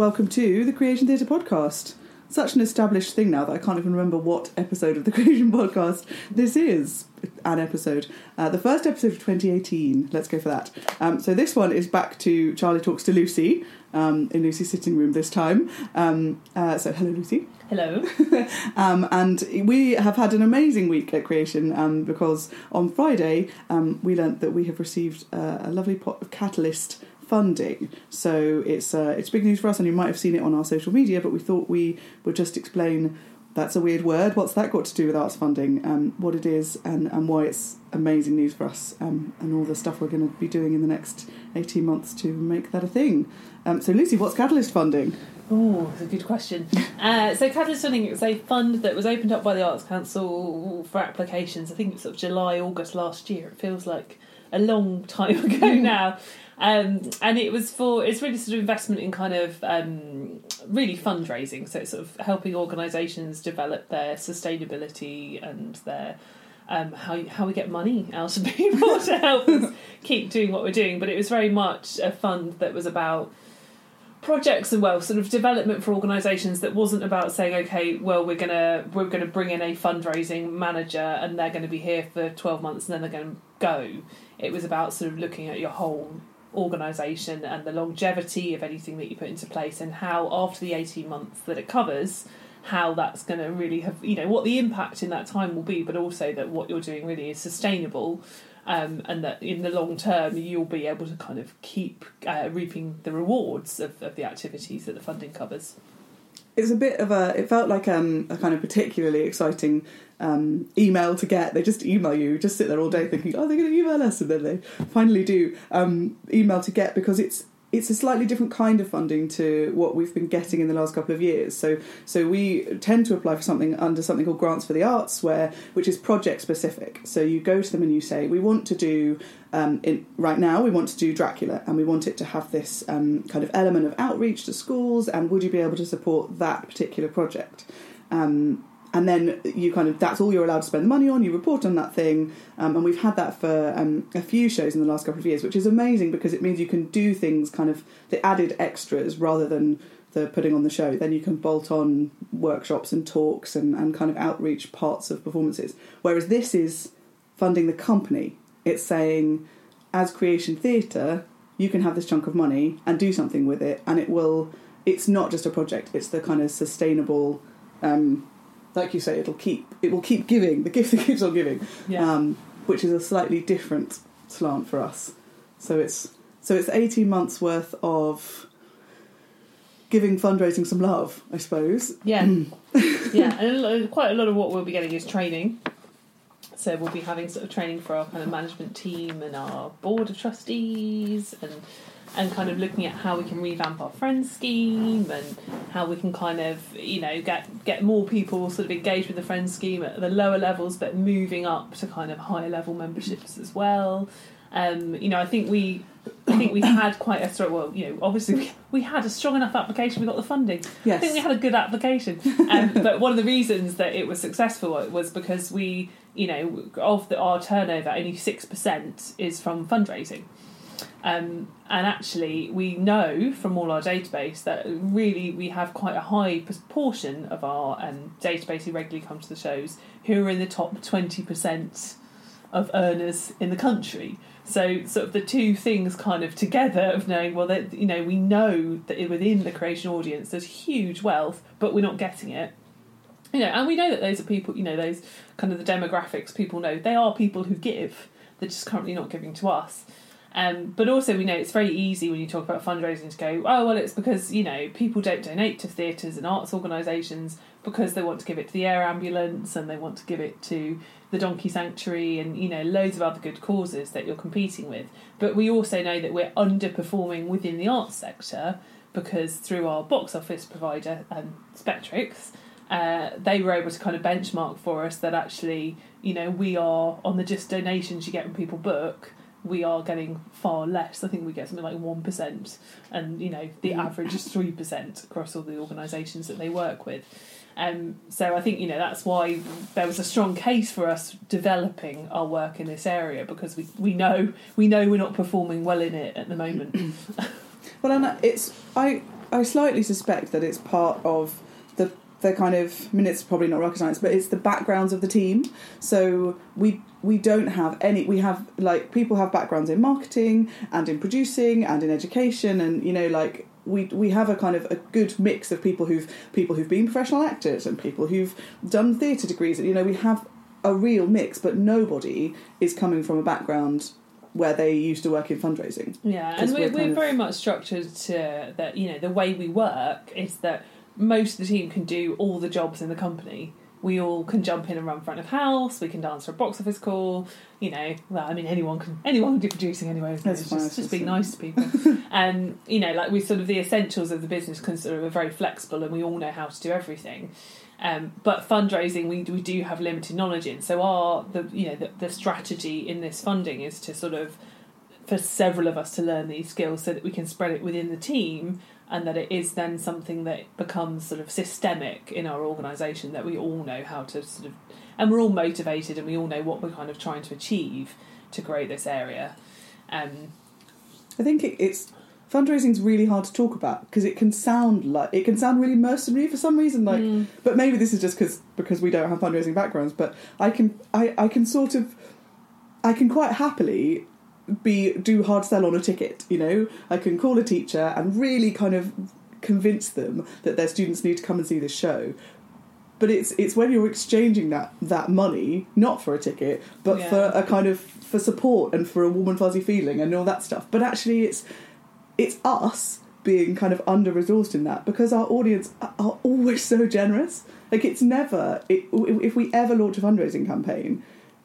welcome to the Creation Theatre podcast. Such an established thing now that I can't even remember what episode of the Creation podcast this is. An episode. Uh, the first episode of 2018. Let's go for that. Um, so this one is back to Charlie Talks to Lucy um, in Lucy's sitting room this time. Um, uh, so hello, Lucy. Hello. Um, and we have had an amazing week at Creation um, because on Friday um, we learnt that we have received uh, a lovely pot of Catalyst funding. So it's uh, it's big news for us, and you might have seen it on our social media. But we thought we would just explain. That's a weird word. What's that got to do with arts funding? Um, what it is, and, and why it's amazing news for us, um, and all the stuff we're going to be doing in the next eighteen months to make that a thing. Um, so, Lucy, what's Catalyst funding? Oh, that's a good question. uh, so, Catalyst Funding is a fund that was opened up by the Arts Council for applications. I think it's sort of July, August last year. It feels like a long time ago now. Um, and it was for it's really sort of investment in kind of um, really fundraising. So it's sort of helping organisations develop their sustainability and their um, how how we get money out of people to help us keep doing what we're doing. But it was very much a fund that was about projects and well sort of development for organisations that wasn't about saying okay well we're gonna we're gonna bring in a fundraising manager and they're to be here for 12 months and then they're to go it was about sort of looking at your whole organisation and the longevity of anything that you put into place and how after the 18 months that it covers how that's going to really have you know what the impact in that time will be but also that what you're doing really is sustainable um, and that in the long term you'll be able to kind of keep uh, reaping the rewards of, of the activities that the funding covers it's a bit of a it felt like um, a kind of particularly exciting um, email to get. They just email you just sit there all day thinking oh they're going to email us and then they finally do um, email to get because it's it's a slightly different kind of funding to what we've been getting in the last couple of years. So, so we tend to apply for something under something called Grants for the Arts, where which is project specific. So you go to them and you say, we want to do um, in, right now, we want to do Dracula, and we want it to have this um, kind of element of outreach to schools. And would you be able to support that particular project? Um, and then you kind of that's all you're allowed to spend the money on. You report on that thing, um, and we've had that for um, a few shows in the last couple of years, which is amazing because it means you can do things kind of the added extras rather than the putting on the show. Then you can bolt on workshops and talks and, and kind of outreach parts of performances. Whereas this is funding the company. It's saying, as Creation Theatre, you can have this chunk of money and do something with it, and it will. It's not just a project; it's the kind of sustainable. Um, like you say, it'll keep it will keep giving the gift that keeps on giving, Yeah. um, which is a slightly different slant for us. So it's so it's eighteen months worth of giving fundraising some love, I suppose. Yeah, yeah, and a quite a lot of what we'll be getting is training. So we'll be having sort of training for our kind of management team and our board of trustees, and and kind of looking at how we can revamp our friends scheme and how we can kind of you know get get more people sort of engaged with the friends scheme at the lower levels, but moving up to kind of higher level memberships as well. Um, you know, I think we, I think we had quite a strong. Well, you know, obviously we, we had a strong enough application. We got the funding. Yes. I think we had a good application. Um, but one of the reasons that it was successful was because we, you know, of the, our turnover, only six percent is from fundraising. Um, and actually, we know from all our database that really we have quite a high proportion of our um, database who regularly come to the shows who are in the top twenty percent of earners in the country. So, sort of the two things kind of together of knowing, well, that you know, we know that within the creation audience there's huge wealth, but we're not getting it. You know, and we know that those are people. You know, those kind of the demographics people know they are people who give. They're just currently not giving to us. Um, but also, we know it's very easy when you talk about fundraising to go, oh, well, it's because, you know, people don't donate to theatres and arts organisations because they want to give it to the air ambulance and they want to give it to the Donkey Sanctuary and, you know, loads of other good causes that you're competing with. But we also know that we're underperforming within the arts sector because through our box office provider, um, Spectrix, uh, they were able to kind of benchmark for us that actually, you know, we are on the just donations you get when people book we are getting far less. I think we get something like one percent, and you know the average is three percent across all the organisations that they work with. Um, so I think you know that's why there was a strong case for us developing our work in this area because we, we know we know we're not performing well in it at the moment. Well, and it's I I slightly suspect that it's part of the kind of I mean it's probably not rocket science, but it's the backgrounds of the team. So we we don't have any we have like people have backgrounds in marketing and in producing and in education and you know like we we have a kind of a good mix of people who've people who've been professional actors and people who've done theatre degrees. And, you know, we have a real mix, but nobody is coming from a background where they used to work in fundraising. Yeah, and we're, we're we're, of- very much structured to that. You know, the way we work is that most of the team can do all the jobs in the company. We all can jump in and run front of house. We can dance for a box office call. You know, well, I mean, anyone can anyone can do producing anyway. Isn't? That's just, just being nice to people. and you know, like we sort of the essentials of the business consider we're very flexible and we all know how to do everything. Um, but fundraising, we we do have limited knowledge in. So our the you know the, the strategy in this funding is to sort of for several of us to learn these skills so that we can spread it within the team and that it is then something that becomes sort of systemic in our organisation that we all know how to sort of and we're all motivated and we all know what we're kind of trying to achieve to grow this area. Um, I think it, it's fundraising's really hard to talk about because it can sound like it can sound really mercenary for some reason. Like, mm, but maybe this is just because because we don't have fundraising backgrounds. But I can I, I can sort of I can quite happily be do hard sell on a ticket. You know, I can call a teacher and really kind of convince them that their students need to come and see this show. But it's it's when you're exchanging that that money not for a ticket, but Yeah. for a kind of for support and for a warm and fuzzy feeling and all that stuff. But actually, it's it's us being kind of under resourced in that because our audience are- always so generous. Like it's never it, if we ever launch a fundraising campaign,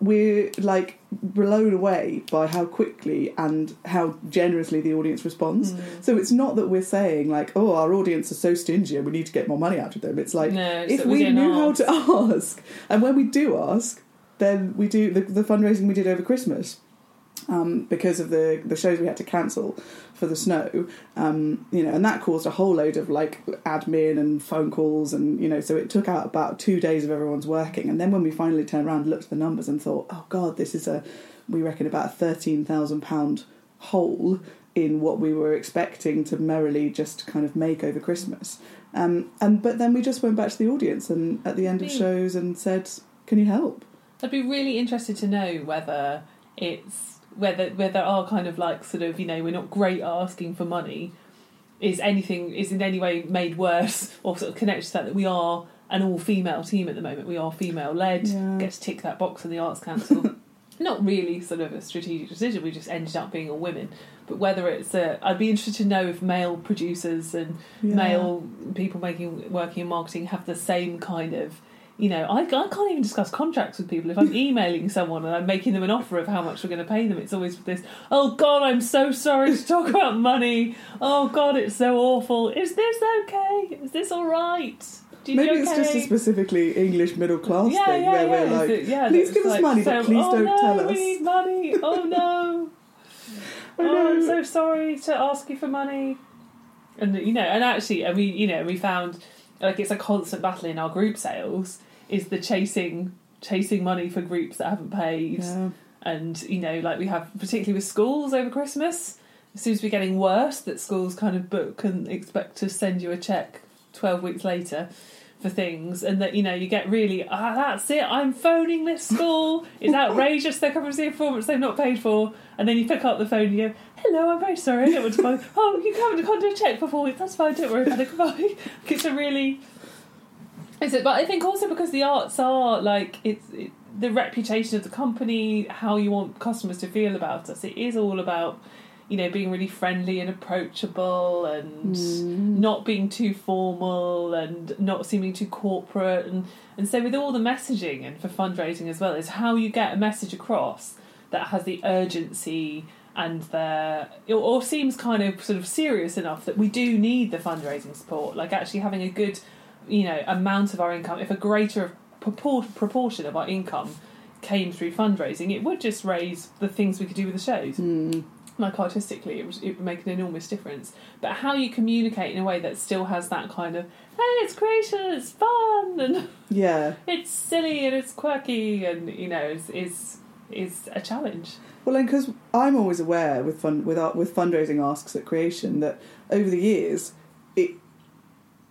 we're like blown away by how quickly and how generously the audience responds. mm. So it's not that we're saying like, oh, our audience are so stingy and we need to get more money out of them. It's like no, it's if we knew how to ask, and when we do ask, then we do the, the fundraising we did over Christmas. Um, because of the the shows we had to cancel for the snow, um, you know, and that caused a whole load of like admin and phone calls, and you know, so it took out about two days of everyone's working. And then when we finally turned around, and looked at the numbers, and thought, oh god, this is a we reckon about a thirteen thousand pound hole in what we were expecting to merrily just kind of make over Christmas. Um, and but then we just went back to the audience and at the end of shows and said, "Can you help?" I'd be really interested to know whether it's whether there are kind of like sort of you know we're not great at asking for money is anything is in any way made worse or sort of connected to that that we are an all female team at the moment. We are female led. Yeah. Get to tick that box in the Arts Council. not really sort of a strategic decision. We just ended up being all women. But whether it's a, I'd be interested to know if male producers and Yeah. male people making working in marketing have the same kind of you know I, I can't even discuss contracts with people. If i'm emailing someone and i'm making them an offer of how much we're going to pay them it's always this oh god i'm so sorry to talk about money. Oh god it's so awful. Is this okay? Is this all right? Maybe feel it's just a specifically English middle class yeah, thing yeah, where yeah. we're like, it- yeah, "Please give us like, money, but please oh, don't no, tell we us." need money. Oh no. Oh, I'm so sorry to ask you for money. And you know, and actually, and we, you know, we found like it's a constant battle in our group sales is the chasing chasing money for groups that haven't paid, Yeah. and you know, like we have particularly with schools over Christmas. It seems to be getting worse that schools kind of book and expect to send you a check twelve weeks later for things, and that you know you get really ah that's it. I'm phoning this school. It's outrageous. They're coming to see a performance they've not paid for, and then you pick up the phone and you go, "Hello, I'm very sorry. I don't want to. Oh, you haven't can't do a check for four weeks. That's fine. Don't worry about it. Goodbye." It's a really is it? But I think also because the arts are like it's it, the reputation of the company, how you want customers to feel about us. It is all about you know being really friendly and approachable and Mm. not being too formal and not seeming too corporate and and so with all the messaging and for fundraising as well is how you get a message across that has the urgency and the it or seems kind of sort of serious enough that we do need the fundraising support like actually having a good you know amount of our income if a greater propor- proportion of our income came through fundraising it would just raise the things we could do with the shows Mm. like artistically, it, was, it would make an enormous difference. But how you communicate in a way that still has that kind of, hey, it's creation, it's fun, and Yeah. it's silly, and it's quirky, and you know, is is is a challenge. Well, and because I'm always aware with fun with with fundraising asks at Creation that over the years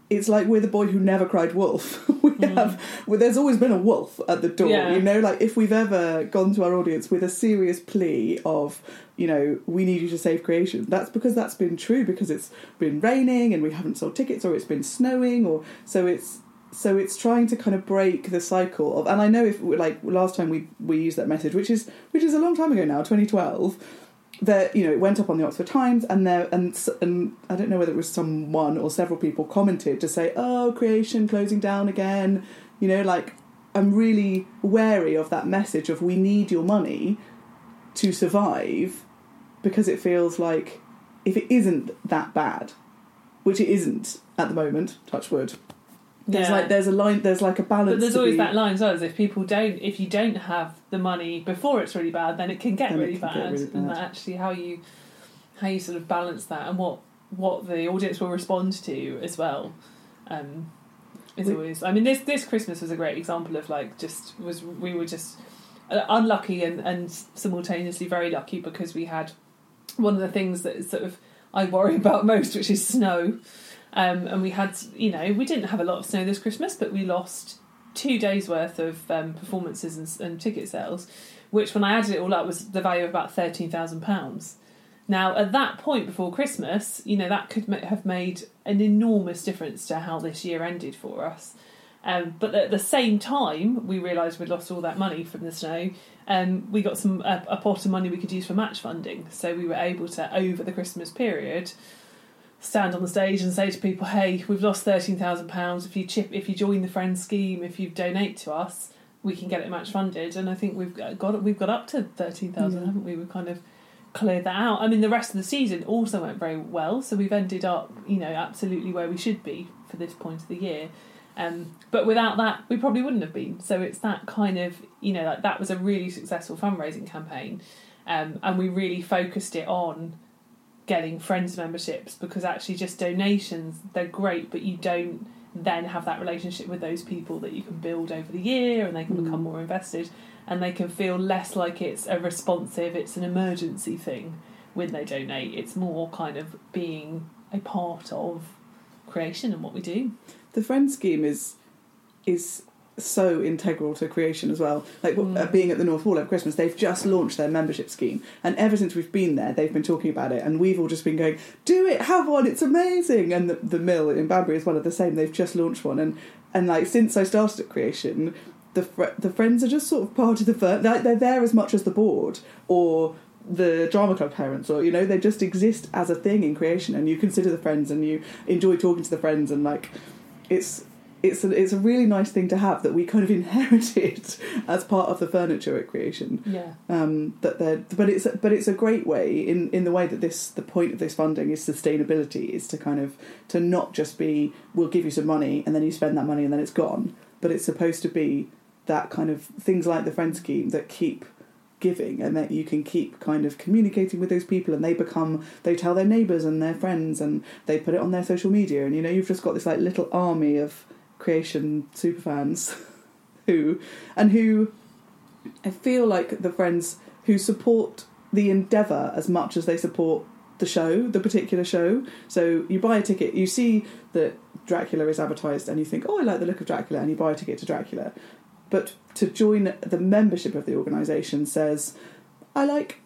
it's like we're the boy who never cried wolf. we Mm. have well, there's always been a wolf at the door. Yeah. You know, like if we've ever gone to our audience with a serious plea of, you know, we need you to save creation, that's because that's been true because it's been raining and we haven't sold tickets or it's been snowing or so it's so it's trying to kind of break the cycle of and I know if like last time we we used that message which is which is a long time ago now 2012 that you know it went up on the Oxford Times and there and and I don't know whether it was someone or several people commented to say oh creation closing down again. You know like I'm really wary of that message of we need your money to survive because it feels like if it isn't that bad which it isn't at the moment touch wood there's Yeah. like there's a line there's like a balance But there's always be- that line as well. As if people don't, if you don't have the money before it's really bad, then it can get, Then it really, can bad. get really And bad. that actually how you how you sort of balance that and what what the audience will respond to as well. Um, is We- always. I mean, this this Christmas was a great example of like just was we were just uh, unlucky and and simultaneously very lucky because we had one of the things that sort of I worry about most, which is snow. Um, and we had, you know, we didn't have a lot of snow this Christmas, but we lost two days worth of um, performances and, and ticket sales, which when I added it all up was the value of about thirteen thousand pounds. Now, at that point before Christmas, you know, that could have made an enormous difference to how this year ended for us. Um, but at the same time, we realised we'd lost all that money from the snow. Um, we got some a, a pot of money we could use for match funding, so we were able to over the Christmas period stand on the stage and say to people, "Hey, we've lost thirteen thousand pounds. If you chip, if you join the Friends scheme, if you donate to us, we can get it match funded." And I think we've got we've got up to thirteen thousand, Yeah. haven't we? We've kind of cleared that out. I mean, the rest of the season also went very well, so we've ended up, you know, absolutely where we should be for this point of the year. Um, but without that, we probably wouldn't have been. So it's that kind of, you know, like that was a really successful fundraising campaign, um, and we really focused it on getting friends memberships because actually just donations they're great, but you don't then have that relationship with those people that you can build over the year, and they can Mm. become more invested, and they can feel less like it's a responsive, it's an emergency thing when they donate. It's more kind of being a part of creation and what we do. the friend scheme is is so integral to creation as well. Like Mm. uh, being at the North Wall over Christmas, they've just launched their membership scheme, and ever since we've been there, they've been talking about it, and we've all just been going, "Do it, have one, it's amazing." And the, the mill in Banbury is one of the same. They've just launched one, and and like since I started at creation, the fr- the friends are just sort of part of the fir- like they're there as much as the board or the drama club parents or you know they just exist as a thing in creation and you consider the friends and you enjoy talking to the friends and like it's it's a, it's a really nice thing to have that we kind of inherited as part of the furniture at creation Yeah. um, that they're but it's but it's a great way in in the way that this the point of this funding is sustainability is to kind of to not just be we'll give you some money and then you spend that money and then it's gone but it's supposed to be that kind of things like the friend scheme that keep giving and that you can keep kind of communicating with those people and they become they tell their neighbours and their friends and they put it on their social media and you know you've just got this like little army of creation superfans who and who I feel like the friends who support the endeavour as much as they support the show, the particular show. So you buy a ticket, you see that Dracula is advertised, and you think, oh, I like the look of Dracula, and you buy a ticket to Dracula. But to join the membership of the organisation says, I like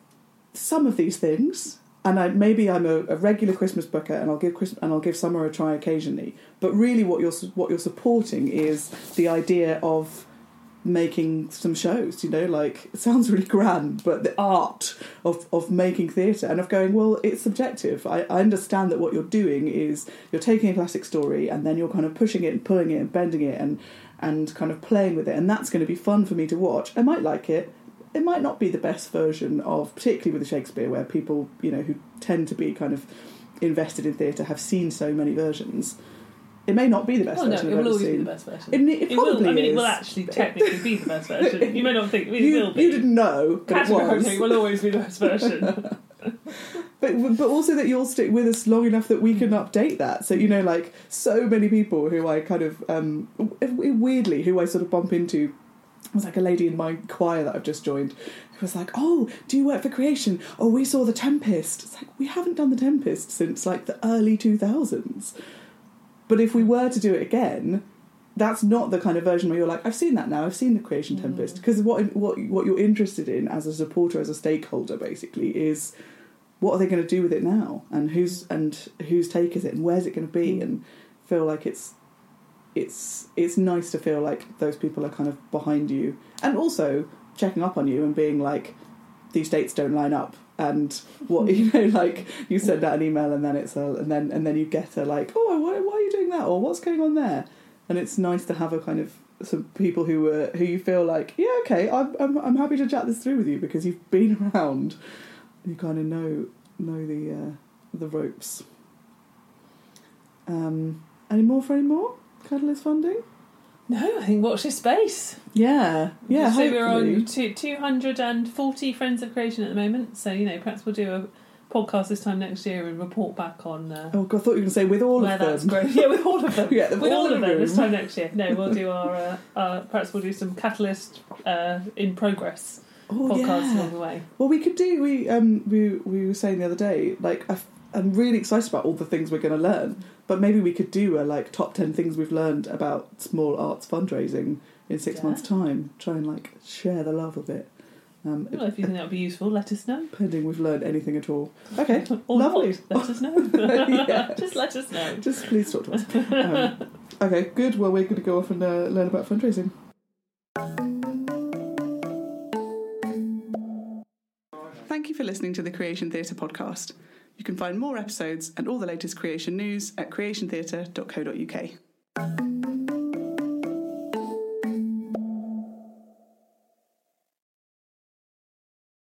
some of these things, and I, maybe I'm a, a regular Christmas booker, and I'll give Christ- and I'll give summer a try occasionally. But really, what you're what you're supporting is the idea of making some shows you know like it sounds really grand but the art of of making theatre and of going well it's subjective. I, I understand that what you're doing is you're taking a classic story and then you're kind of pushing it and pulling it and bending it and and kind of playing with it. And that's going to be fun for me to watch. I might like it it might not be the best version of particularly with the shakespeare where people you know who tend to be kind of invested in theatre have seen so many versions it may not be the best Oh no, version it will always be the best version. it, it It will. I mean, is. it will actually technically be the best version. You may not think it you, will be. you didn't know, but it was. Categorically, will always be the best version. But but also that you'll stick with us long enough that we can update that. So you know, like so many people who I kind of um, weirdly who I sort of bump into. Was like a lady in my choir that I've just joined who was like, "Oh, do you work for Creation? Oh, we saw the Tempest." It's like we haven't done the Tempest since like the early two thousands. But if we were to do it again, that's not the kind of version where you're like, I've seen that now. I've seen the Creation Mm. Tempest. Because what what what you're interested in as a supporter, as a stakeholder, basically, is what are they going to do with it now, and who's and whose take is it, and where's it going to be, Mm. and feel like it's it's it's nice to feel like those people are kind of behind you, and also checking up on you and being like, these dates don't line up. And what you know, like you send out an email and then it's a, and then and then you get a like, oh, why, why are you doing that, or what's going on there? And it's nice to have a kind of some people who uh, who you feel like, yeah, okay, I'm, I'm I'm happy to chat this through with you because you've been around, you kind of know know the uh, the ropes. Um, any more for any more Catalyst funding? No, I think watch this space. Yeah, yeah. So we're on two, 240 Friends of Creation at the moment. So, you know, perhaps we'll do a podcast this time next year and report back on uh, Oh, God, I thought you were going to say with all of that's them. grown. Yeah, with all of them. Yeah, with all of them this time next year. No, we'll do our, uh, uh, perhaps we'll do some Catalyst uh, in progress Oh, podcasts yeah. along the way. Well, we could do. We um we we were saying the other day, like I, am really excited about all the things we're going to learn, but maybe we could do a like top ten things we've learned about small arts fundraising in six Yeah. months' time. Try and like share the love of it. Um, Well, if you think that would be useful, let us know. pending we've learned anything at all. Okay, Or lovely. not, let us know. Yeah. Just let us know. Just please talk to us. Um, okay, good. Well, we're going to go off and uh, learn about fundraising. Thank you for listening to the Creation Theatre podcast. You can find more episodes and all the latest creation news at creationtheatre.co.uk.